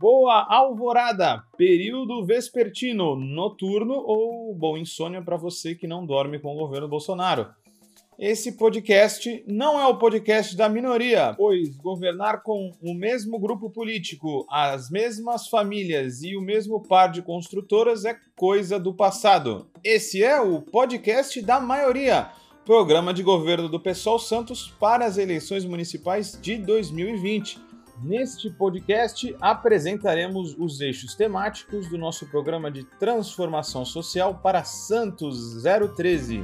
Boa alvorada, período vespertino, noturno ou boa insônia para você que não dorme com o governo Bolsonaro. Esse podcast não é o podcast da minoria, pois governar com o mesmo grupo político, as mesmas famílias e o mesmo par de construtoras é coisa do passado. Esse é o podcast da maioria, programa de governo do Pessoal Santos para as eleições municipais de 2020. Neste podcast apresentaremos os eixos temáticos do nosso programa de transformação social para Santos 013.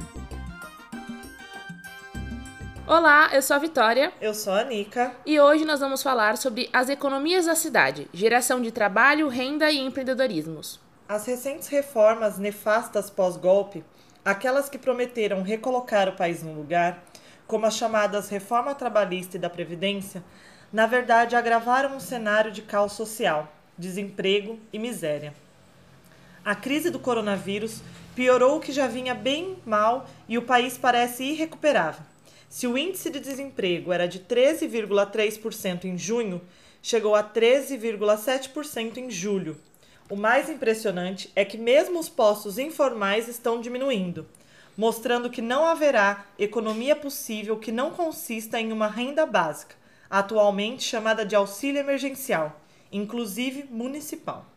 Olá, eu sou a Vitória. Eu sou a Nica. E hoje nós vamos falar sobre as economias da cidade, geração de trabalho, renda e empreendedorismos. As recentes reformas nefastas pós-golpe, aquelas que prometeram recolocar o país no lugar, como as chamadas reforma trabalhista e da Previdência, na verdade agravaram um cenário de caos social, desemprego e miséria. A crise do coronavírus piorou o que já vinha bem mal e o país parece irrecuperável. Se o índice de desemprego era de 13,3% em junho, chegou a 13,7% em julho. O mais impressionante é que mesmo os postos informais estão diminuindo, mostrando que não haverá economia possível que não consista em uma renda básica, atualmente chamada de auxílio emergencial, inclusive municipal.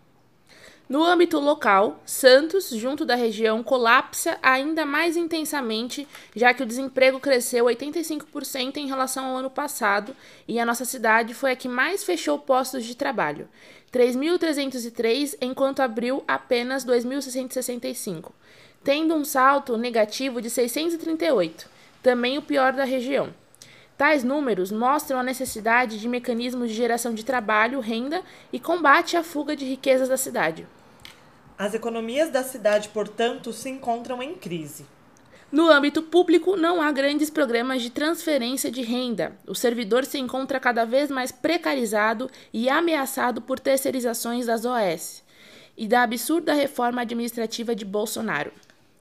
No âmbito local, Santos, junto da região, colapsa ainda mais intensamente, já que o desemprego cresceu 85% em relação ao ano passado e a nossa cidade foi a que mais fechou postos de trabalho, 3.303, enquanto abriu apenas 2.665, tendo um salto negativo de 638, também o pior da região. Tais números mostram a necessidade de mecanismos de geração de trabalho, renda e combate à fuga de riquezas da cidade. As economias da cidade, portanto, se encontram em crise. No âmbito público, não há grandes programas de transferência de renda. O servidor se encontra cada vez mais precarizado e ameaçado por terceirizações das OS e da absurda reforma administrativa de Bolsonaro.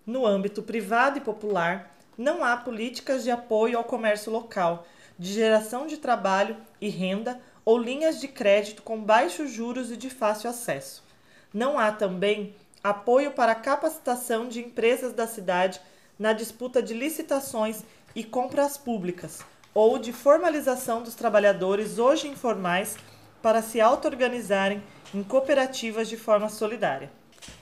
No âmbito privado e popular, não há políticas de apoio ao comércio local, de geração de trabalho e renda ou linhas de crédito com baixos juros e de fácil acesso. Não há também apoio para a capacitação de empresas da cidade na disputa de licitações e compras públicas, ou de formalização dos trabalhadores hoje informais para se auto-organizarem em cooperativas de forma solidária.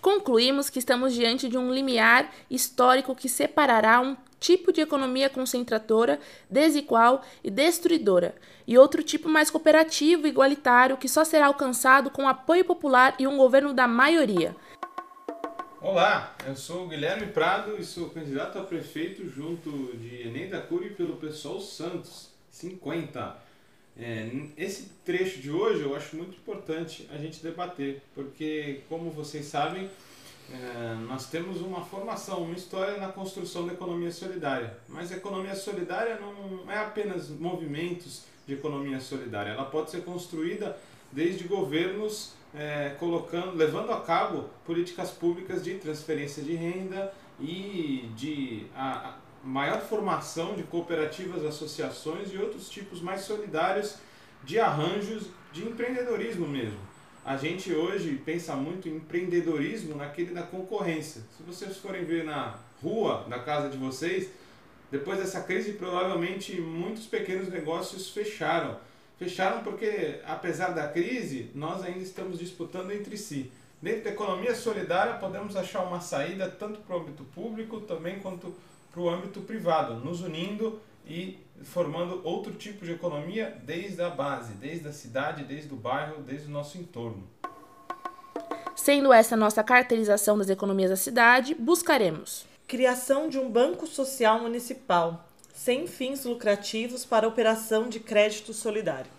Concluímos que estamos diante de um limiar histórico que separará um tipo de economia concentratora, desigual e destruidora, e outro tipo mais cooperativo e igualitário que só será alcançado com apoio popular e um governo da maioria. Olá, eu sou o Guilherme Prado e sou candidato a prefeito junto de Enem da Cury pelo Pessoal Santos 50. É, esse trecho de hoje eu acho muito importante a gente debater, porque, como vocês sabem, é, nós temos uma formação, uma história na construção da economia solidária. Mas a economia solidária não é apenas movimentos de economia solidária, ela pode ser construída desde governos é, colocando, levando a cabo políticas públicas de transferência de renda e de a, a maior formação de cooperativas, associações e outros tipos mais solidários de arranjos de empreendedorismo mesmo a gente hoje pensa muito em empreendedorismo naquele da concorrência. Se vocês forem ver na rua da casa de vocês, depois dessa crise, provavelmente muitos pequenos negócios fecharam. Fecharam porque, apesar da crise, nós ainda estamos disputando entre si. Dentro da economia solidária, podemos achar uma saída tanto para o âmbito público também quanto para o âmbito privado, nos unindo e formando outro tipo de economia desde a base, desde a cidade, desde o bairro, desde o nosso entorno. Sendo essa nossa caracterização das economias da cidade, buscaremos criação de um banco social municipal sem fins lucrativos para operação de crédito solidário.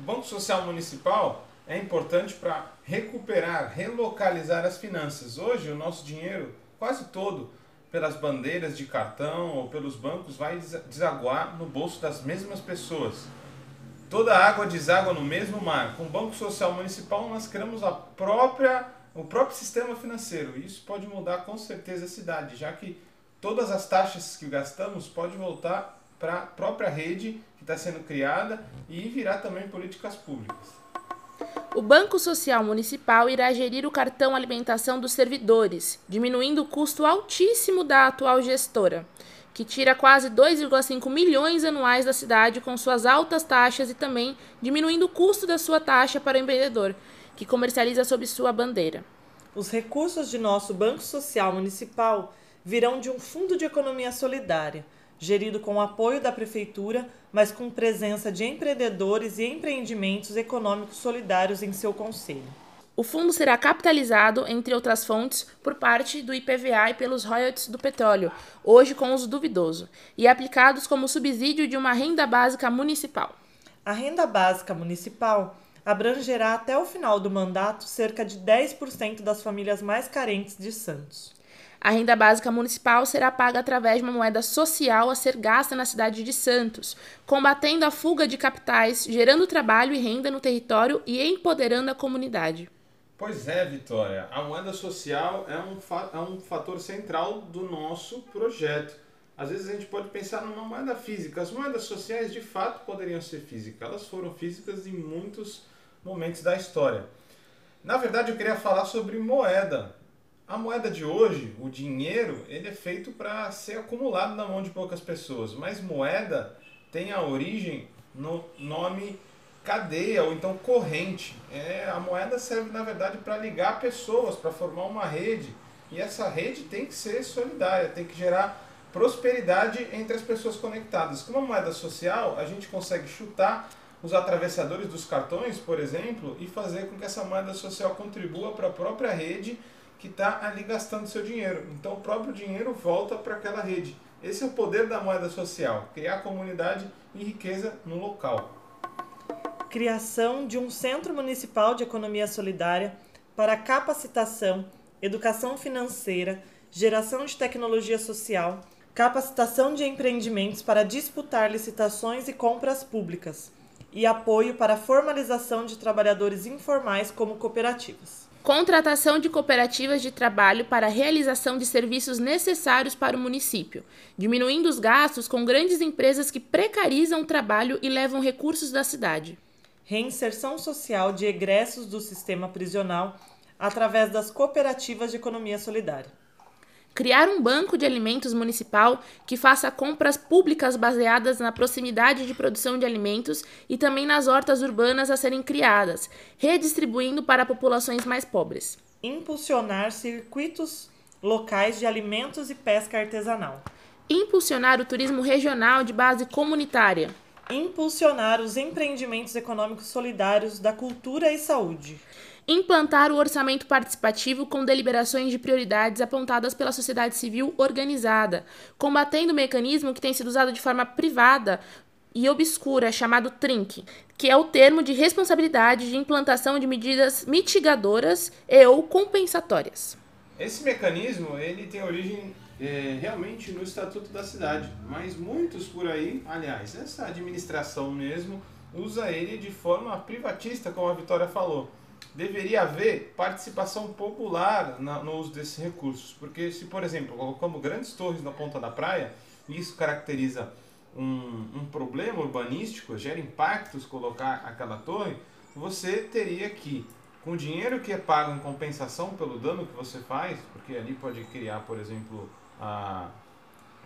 O Banco Social Municipal é importante para recuperar, relocalizar as finanças. Hoje, o nosso dinheiro, quase todo, pelas bandeiras de cartão ou pelos bancos vai desaguar no bolso das mesmas pessoas. Toda água deságua no mesmo mar. Com o Banco Social Municipal nós criamos a própria, o próprio sistema financeiro. Isso pode mudar com certeza a cidade, já que todas as taxas que gastamos pode voltar para a própria rede que está sendo criada e virar também políticas públicas. O Banco Social Municipal irá gerir o cartão alimentação dos servidores, diminuindo o custo altíssimo da atual gestora, que tira quase 2,5 milhões anuais da cidade com suas altas taxas e também diminuindo o custo da sua taxa para o empreendedor, que comercializa sob sua bandeira. Os recursos de nosso Banco Social Municipal virão de um fundo de economia solidária gerido com o apoio da Prefeitura, mas com presença de empreendedores e empreendimentos econômicos solidários em seu conselho. O fundo será capitalizado, entre outras fontes, por parte do IPVA e pelos royalties do petróleo, hoje com uso duvidoso, e aplicados como subsídio de uma renda básica municipal. A renda básica municipal abrangerá até o final do mandato cerca de 10% das famílias mais carentes de Santos. A renda básica municipal será paga através de uma moeda social a ser gasta na cidade de Santos, combatendo a fuga de capitais, gerando trabalho e renda no território e empoderando a comunidade. Pois é, Vitória. A moeda social é um, é um fator central do nosso projeto. Às vezes a gente pode pensar numa moeda física. As moedas sociais de fato poderiam ser físicas. Elas foram físicas em muitos momentos da história. Na verdade, eu queria falar sobre moeda. A moeda de hoje, o dinheiro, ele é feito para ser acumulado na mão de poucas pessoas, mas moeda tem a origem no nome cadeia ou então corrente. É, a moeda serve na verdade para ligar pessoas, para formar uma rede. E essa rede tem que ser solidária, tem que gerar prosperidade entre as pessoas conectadas. Com uma moeda social, a gente consegue chutar os atravessadores dos cartões, por exemplo, e fazer com que essa moeda social contribua para a própria rede que está ali gastando seu dinheiro. Então o próprio dinheiro volta para aquela rede. Esse é o poder da moeda social, criar comunidade e riqueza no local. Criação de um Centro Municipal de Economia Solidária para capacitação, educação financeira, geração de tecnologia social, capacitação de empreendimentos para disputar licitações e compras públicas e apoio para a formalização de trabalhadores informais como cooperativas. Contratação de cooperativas de trabalho para a realização de serviços necessários para o município, diminuindo os gastos com grandes empresas que precarizam o trabalho e levam recursos da cidade. Reinserção social de egressos do sistema prisional através das cooperativas de economia solidária criar um banco de alimentos municipal que faça compras públicas baseadas na proximidade de produção de alimentos e também nas hortas urbanas a serem criadas, redistribuindo para populações mais pobres. Impulsionar circuitos locais de alimentos e pesca artesanal. Impulsionar o turismo regional de base comunitária. Impulsionar os empreendimentos econômicos solidários da cultura e saúde implantar o orçamento participativo com deliberações de prioridades apontadas pela sociedade civil organizada, combatendo o mecanismo que tem sido usado de forma privada e obscura, chamado TRINC, que é o termo de responsabilidade de implantação de medidas mitigadoras e ou compensatórias. Esse mecanismo ele tem origem é, realmente no Estatuto da Cidade, mas muitos por aí, aliás, essa administração mesmo, usa ele de forma privatista, como a Vitória falou deveria haver participação popular na, no uso desses recursos. Porque se, por exemplo, colocamos grandes torres na ponta da praia, isso caracteriza um, um problema urbanístico, gera impactos colocar aquela torre, você teria que, com o dinheiro que é pago em compensação pelo dano que você faz, porque ali pode criar, por exemplo, a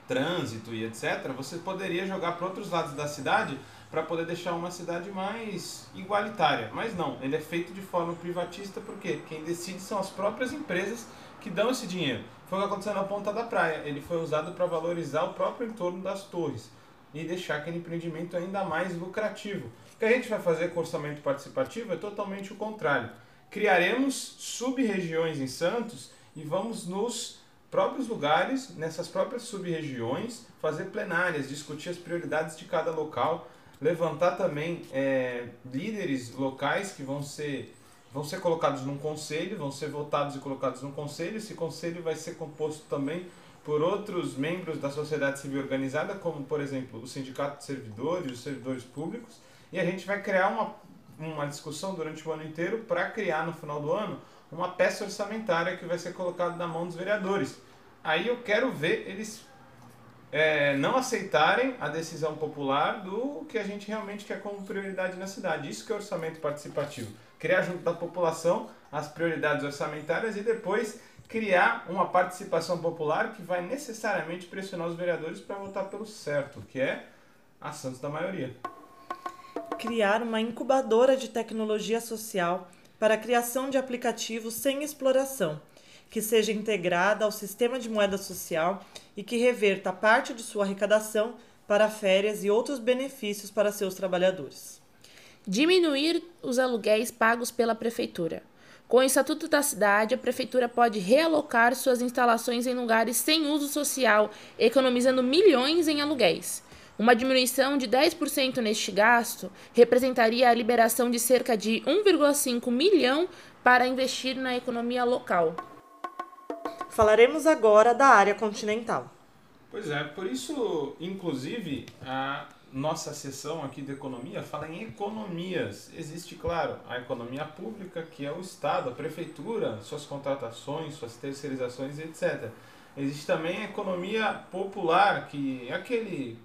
trânsito e etc., você poderia jogar para outros lados da cidade para poder deixar uma cidade mais igualitária. Mas não, ele é feito de forma privatista porque quem decide são as próprias empresas que dão esse dinheiro. Foi o que aconteceu na ponta da praia. Ele foi usado para valorizar o próprio entorno das torres e deixar aquele empreendimento ainda mais lucrativo. O que a gente vai fazer com orçamento participativo é totalmente o contrário. Criaremos sub-regiões em Santos e vamos nos próprios lugares, nessas próprias sub-regiões, fazer plenárias, discutir as prioridades de cada local, levantar também é, líderes locais que vão ser, vão ser colocados num conselho, vão ser votados e colocados num conselho. Esse conselho vai ser composto também por outros membros da sociedade civil organizada, como, por exemplo, o Sindicato de Servidores, os servidores públicos, e a gente vai criar uma, uma discussão durante o ano inteiro para criar no final do ano uma peça orçamentária que vai ser colocada na mão dos vereadores. Aí eu quero ver eles é, não aceitarem a decisão popular do que a gente realmente quer como prioridade na cidade. Isso que é orçamento participativo. Criar junto da população as prioridades orçamentárias e depois criar uma participação popular que vai necessariamente pressionar os vereadores para votar pelo certo, que é a Santos da maioria. Criar uma incubadora de tecnologia social para a criação de aplicativos sem exploração, que seja integrada ao sistema de moeda social e que reverta parte de sua arrecadação para férias e outros benefícios para seus trabalhadores. Diminuir os aluguéis pagos pela prefeitura. Com o Estatuto da Cidade, a Prefeitura pode realocar suas instalações em lugares sem uso social, economizando milhões em aluguéis. Uma diminuição de 10% neste gasto representaria a liberação de cerca de 1,5 milhão para investir na economia local. Falaremos agora da área continental. Pois é, por isso, inclusive, a nossa sessão aqui de economia fala em economias. Existe, claro, a economia pública, que é o Estado, a prefeitura, suas contratações, suas terceirizações, etc. Existe também a economia popular, que é aquele,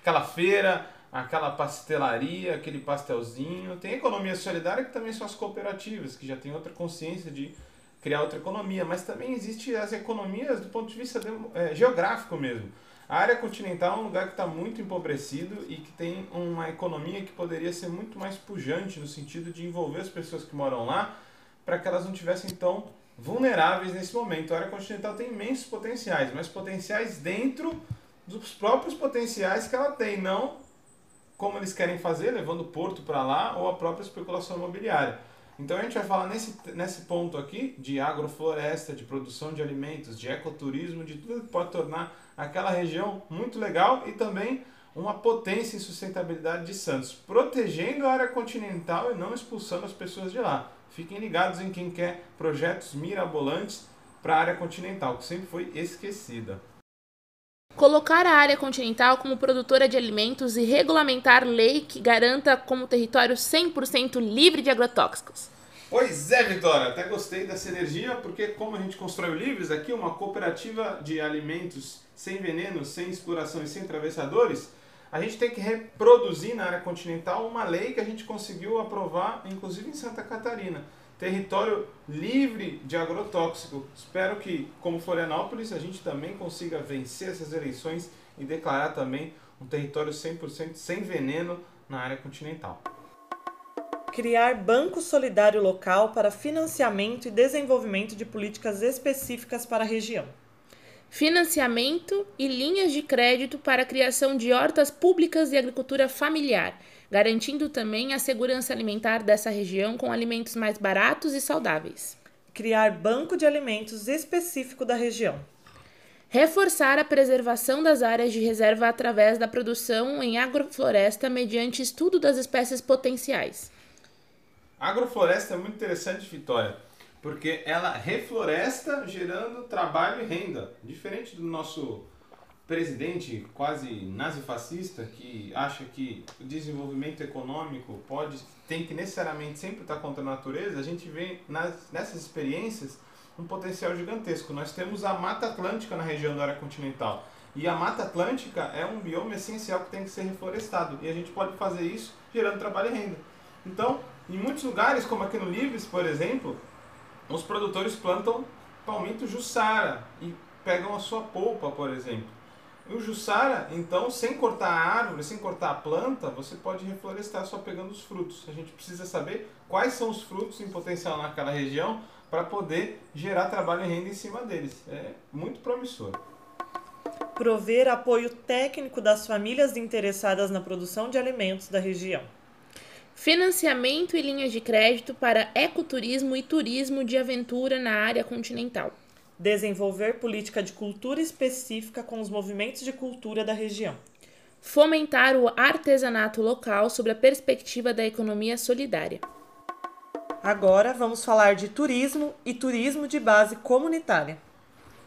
aquela feira, aquela pastelaria, aquele pastelzinho. Tem a economia solidária, que também são as cooperativas, que já tem outra consciência de criar outra economia. Mas também existe as economias do ponto de vista de, é, geográfico mesmo a área continental é um lugar que está muito empobrecido e que tem uma economia que poderia ser muito mais pujante no sentido de envolver as pessoas que moram lá para que elas não tivessem tão vulneráveis nesse momento. A área continental tem imensos potenciais, mas potenciais dentro dos próprios potenciais que ela tem, não como eles querem fazer, levando o porto para lá ou a própria especulação imobiliária. Então a gente vai falar nesse, nesse ponto aqui de agrofloresta, de produção de alimentos, de ecoturismo, de tudo que pode tornar aquela região muito legal e também uma potência em sustentabilidade de Santos, protegendo a área continental e não expulsando as pessoas de lá. Fiquem ligados em quem quer projetos mirabolantes para a área continental, que sempre foi esquecida. Colocar a área continental como produtora de alimentos e regulamentar lei que garanta como território 100% livre de agrotóxicos. Pois é, Vitória, até gostei dessa energia, porque como a gente constrói o Livres aqui, uma cooperativa de alimentos sem veneno, sem exploração e sem atravessadores, a gente tem que reproduzir na área continental uma lei que a gente conseguiu aprovar, inclusive em Santa Catarina. Território livre de agrotóxico. Espero que, como Florianópolis, a gente também consiga vencer essas eleições e declarar também um território 100% sem veneno na área continental. Criar banco solidário local para financiamento e desenvolvimento de políticas específicas para a região financiamento e linhas de crédito para a criação de hortas públicas e agricultura familiar, garantindo também a segurança alimentar dessa região com alimentos mais baratos e saudáveis. Criar banco de alimentos específico da região. Reforçar a preservação das áreas de reserva através da produção em agrofloresta mediante estudo das espécies potenciais. Agrofloresta é muito interessante, Vitória porque ela refloresta gerando trabalho e renda. Diferente do nosso presidente quase nazifascista que acha que o desenvolvimento econômico pode tem que necessariamente sempre estar contra a natureza, a gente vê nas, nessas experiências um potencial gigantesco. Nós temos a Mata Atlântica na região da área continental. E a Mata Atlântica é um bioma essencial que tem que ser reflorestado. E a gente pode fazer isso gerando trabalho e renda. Então, em muitos lugares, como aqui no Livres, por exemplo, os produtores plantam palmito jussara e pegam a sua polpa, por exemplo. E o jussara, então, sem cortar a árvore, sem cortar a planta, você pode reflorestar só pegando os frutos. A gente precisa saber quais são os frutos em potencial naquela região para poder gerar trabalho e renda em cima deles. É muito promissor. Prover apoio técnico das famílias interessadas na produção de alimentos da região financiamento e linhas de crédito para ecoturismo e turismo de aventura na área continental. Desenvolver política de cultura específica com os movimentos de cultura da região. Fomentar o artesanato local sob a perspectiva da economia solidária. Agora vamos falar de turismo e turismo de base comunitária.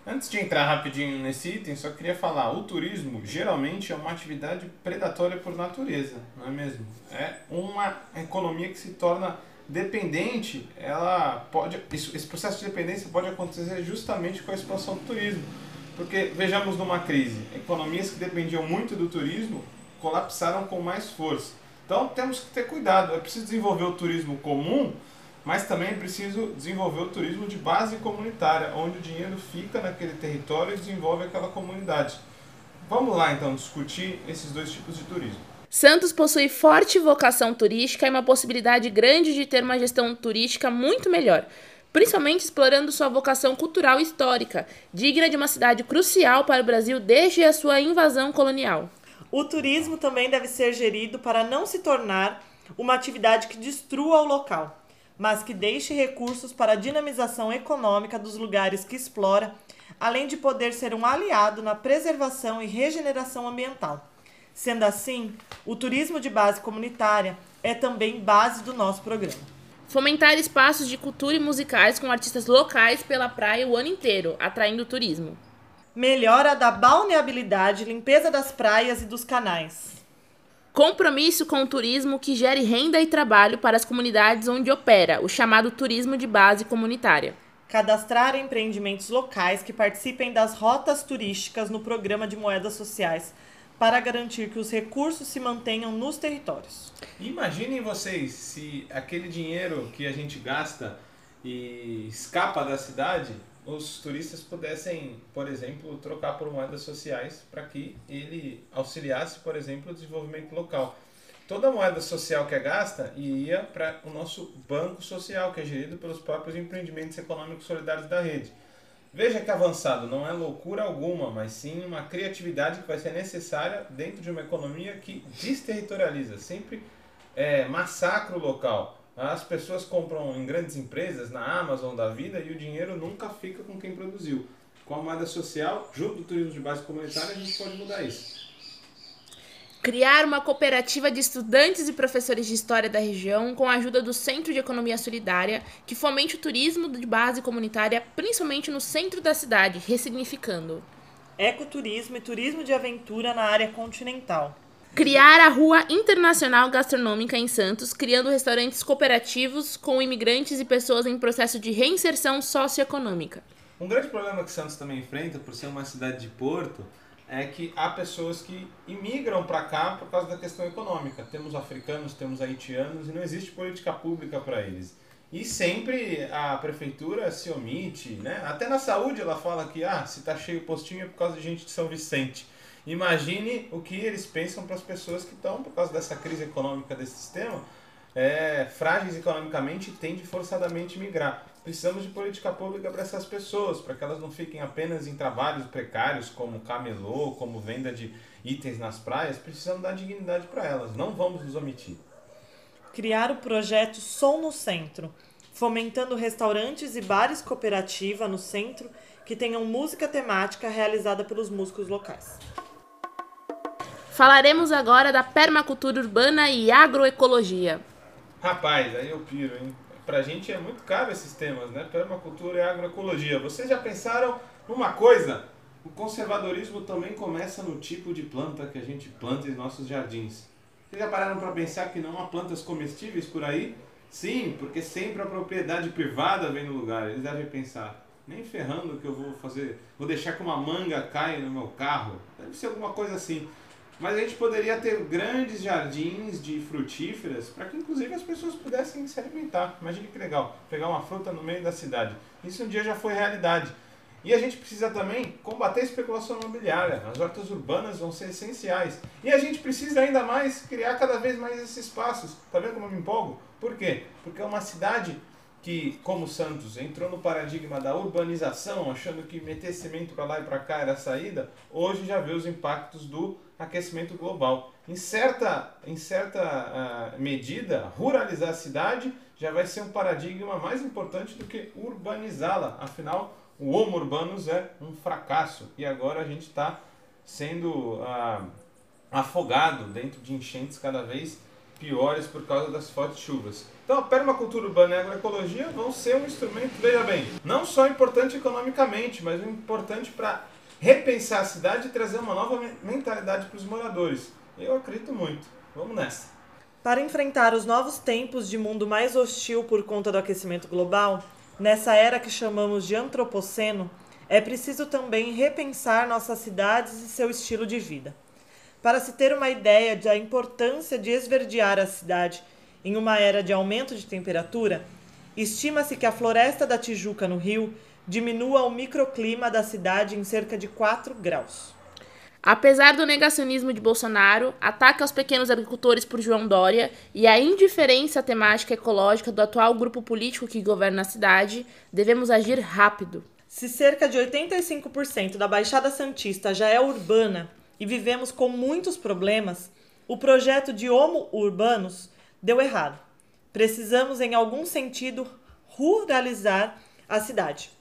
Antes de entrar rapidinho nesse item, só queria falar, o turismo geralmente é uma atividade predatória por natureza, não é mesmo? É uma economia que se torna dependente, ela pode, esse processo de dependência pode acontecer justamente com a expansão do turismo. Porque vejamos numa crise, economias que dependiam muito do turismo colapsaram com mais força. Então temos que ter cuidado, é preciso desenvolver o turismo comum, mas também é preciso desenvolver o turismo de base comunitária, onde o dinheiro fica naquele território e desenvolve aquela comunidade. Vamos lá então discutir esses dois tipos de turismo. Santos possui forte vocação turística e uma possibilidade grande de ter uma gestão turística muito melhor, principalmente explorando sua vocação cultural e histórica, digna de uma cidade crucial para o Brasil desde a sua invasão colonial. O turismo também deve ser gerido para não se tornar uma atividade que destrua o local, mas que deixe recursos para a dinamização econômica dos lugares que explora, além de poder ser um aliado na preservação e regeneração ambiental. Sendo assim, o turismo de base comunitária é também base do nosso programa. Fomentar espaços de cultura e musicais com artistas locais pela praia o ano inteiro, atraindo turismo. Melhora da balneabilidade, limpeza das praias e dos canais. Compromisso com o turismo que gere renda e trabalho para as comunidades onde opera, o chamado turismo de base comunitária. Cadastrar empreendimentos locais que participem das rotas turísticas no programa de moedas sociais para garantir que os recursos se mantenham nos territórios. Imaginem vocês se aquele dinheiro que a gente gasta e escapa da cidade, os turistas pudessem, por exemplo, trocar por moedas sociais para que ele auxiliasse, por exemplo, o desenvolvimento local. Toda moeda social que é gasta iria para o nosso banco social, que é gerido pelos próprios empreendimentos econômicos solidários da rede. Veja que avançado não é loucura alguma, mas sim uma criatividade que vai ser necessária dentro de uma economia que desterritorializa, sempre é, massacra o local. As pessoas compram em grandes empresas, na Amazon da vida, e o dinheiro nunca fica com quem produziu. Com a moeda social, junto do turismo de base comunitária, a gente pode mudar isso. Criar uma cooperativa de estudantes e professores de história da região com a ajuda do Centro de Economia Solidária, que fomente o turismo de base comunitária, principalmente no centro da cidade, ressignificando. Ecoturismo e turismo de aventura na área continental. Criar a Rua Internacional Gastronômica em Santos, criando restaurantes cooperativos com imigrantes e pessoas em processo de reinserção socioeconômica. Um grande problema que Santos também enfrenta, por ser uma cidade de porto, é que há pessoas que imigram para cá por causa da questão econômica. Temos africanos, temos haitianos e não existe política pública para eles. E sempre a prefeitura se omite, né? Até na saúde ela fala que ah, se está cheio o postinho é por causa de gente de São Vicente. Imagine o que eles pensam para as pessoas que estão, por causa dessa crise econômica desse sistema, é, frágeis economicamente e tendem forçadamente migrar. Precisamos de política pública para essas pessoas, para que elas não fiquem apenas em trabalhos precários, como camelô, como venda de itens nas praias. Precisamos dar dignidade para elas, não vamos nos omitir. Criar o projeto Som no Centro, fomentando restaurantes e bares cooperativa no centro que tenham música temática realizada pelos músicos locais. Falaremos agora da permacultura urbana e agroecologia. Rapaz, aí eu piro, hein? Pra gente é muito caro esses temas, né? Permacultura e agroecologia. Vocês já pensaram numa coisa? O conservadorismo também começa no tipo de planta que a gente planta em nossos jardins. Vocês já pararam para pensar que não há plantas comestíveis por aí? Sim, porque sempre a propriedade privada vem no lugar. Eles devem pensar, nem ferrando que eu vou fazer, vou deixar que uma manga caia no meu carro. Deve ser alguma coisa assim. Mas a gente poderia ter grandes jardins de frutíferas para que inclusive as pessoas pudessem se alimentar. Imagine que legal, pegar uma fruta no meio da cidade. Isso um dia já foi realidade. E a gente precisa também combater a especulação imobiliária. As hortas urbanas vão ser essenciais. E a gente precisa ainda mais criar cada vez mais esses espaços. Tá vendo como eu me empolgo? Por quê? Porque é uma cidade que, como Santos, entrou no paradigma da urbanização, achando que meter cimento para lá e para cá era a saída, hoje já vê os impactos do aquecimento global. Em certa, em certa uh, medida, ruralizar a cidade já vai ser um paradigma mais importante do que urbanizá-la. Afinal, o Homo urbanus é um fracasso e agora a gente está sendo uh, afogado dentro de enchentes cada vez piores por causa das fortes chuvas. Então a permacultura urbana e a agroecologia vão ser um instrumento, veja bem, não só importante economicamente, mas importante para repensar a cidade e trazer uma nova mentalidade para os moradores. Eu acredito muito. Vamos nessa. Para enfrentar os novos tempos de mundo mais hostil por conta do aquecimento global, nessa era que chamamos de antropoceno, é preciso também repensar nossas cidades e seu estilo de vida. Para se ter uma ideia da importância de esverdear a cidade em uma era de aumento de temperatura, estima-se que a floresta da Tijuca, no Rio, diminua o microclima da cidade em cerca de 4 graus. Apesar do negacionismo de Bolsonaro, ataque aos pequenos agricultores por João Dória e a indiferença temática ecológica do atual grupo político que governa a cidade, devemos agir rápido. Se cerca de 85% da Baixada Santista já é urbana e vivemos com muitos problemas, o projeto de Homo Urbanos deu errado. Precisamos, em algum sentido, ruralizar a cidade,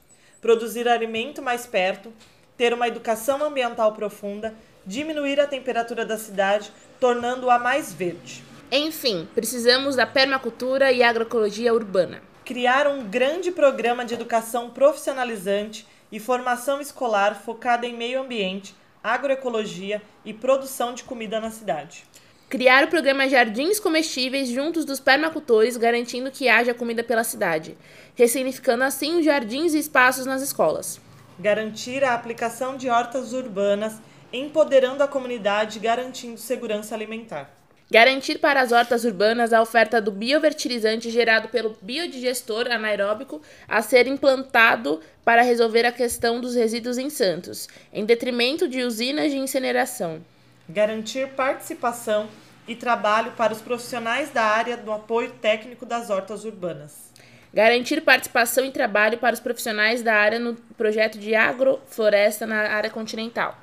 produzir alimento mais perto, ter uma educação ambiental profunda, diminuir a temperatura da cidade, tornando-a mais verde. Enfim, precisamos da permacultura e agroecologia urbana criar um grande programa de educação profissionalizante e formação escolar focada em meio ambiente, agroecologia e produção de comida na cidade. Criar o programa Jardins Comestíveis juntos dos permacultores, garantindo que haja comida pela cidade, ressignificando assim os jardins e espaços nas escolas. Garantir a aplicação de hortas urbanas, empoderando a comunidade, garantindo segurança alimentar. Garantir para as hortas urbanas a oferta do biofertilizante gerado pelo biodigestor anaeróbico a ser implantado para resolver a questão dos resíduos em Santos, em detrimento de usinas de incineração. Garantir participação e trabalho para os profissionais da área do apoio técnico das hortas urbanas. Garantir participação e trabalho para os profissionais da área no projeto de agrofloresta na área continental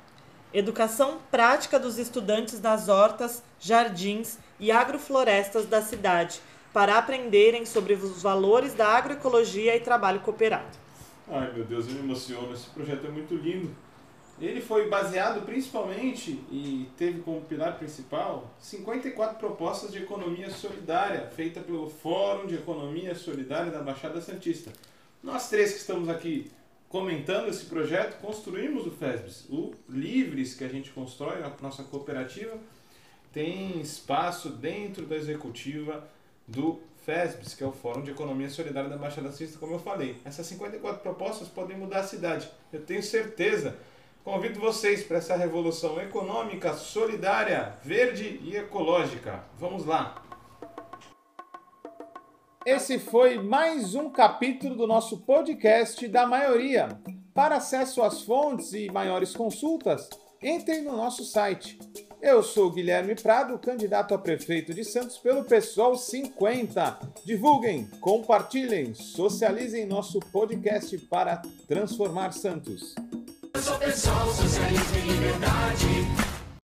educação prática dos estudantes nas hortas, jardins e agroflorestas da cidade, para aprenderem sobre os valores da agroecologia e trabalho cooperado. Ai meu Deus, eu me emociono, esse projeto é muito lindo. Ele foi baseado principalmente e teve como pilar principal 54 propostas de economia solidária, feita pelo Fórum de Economia Solidária da Baixada Santista. Nós três que estamos aqui comentando esse projeto, construímos o FESBS. O Livres, que a gente constrói, a nossa cooperativa, tem espaço dentro da executiva do FESBS, que é o Fórum de Economia Solidária da Baixada Santista, como eu falei. Essas 54 propostas podem mudar a cidade. Eu tenho certeza. Convido vocês para essa revolução econômica, solidária, verde e ecológica. Vamos lá! Esse foi mais um capítulo do nosso podcast da maioria. Para acesso às fontes e maiores consultas, entre no nosso site. Eu sou Guilherme Prado, candidato a prefeito de Santos pelo PSOL 50. Divulguem, compartilhem, socializem nosso podcast para transformar Santos. Eu sou pessoal, socialismo e liberdade.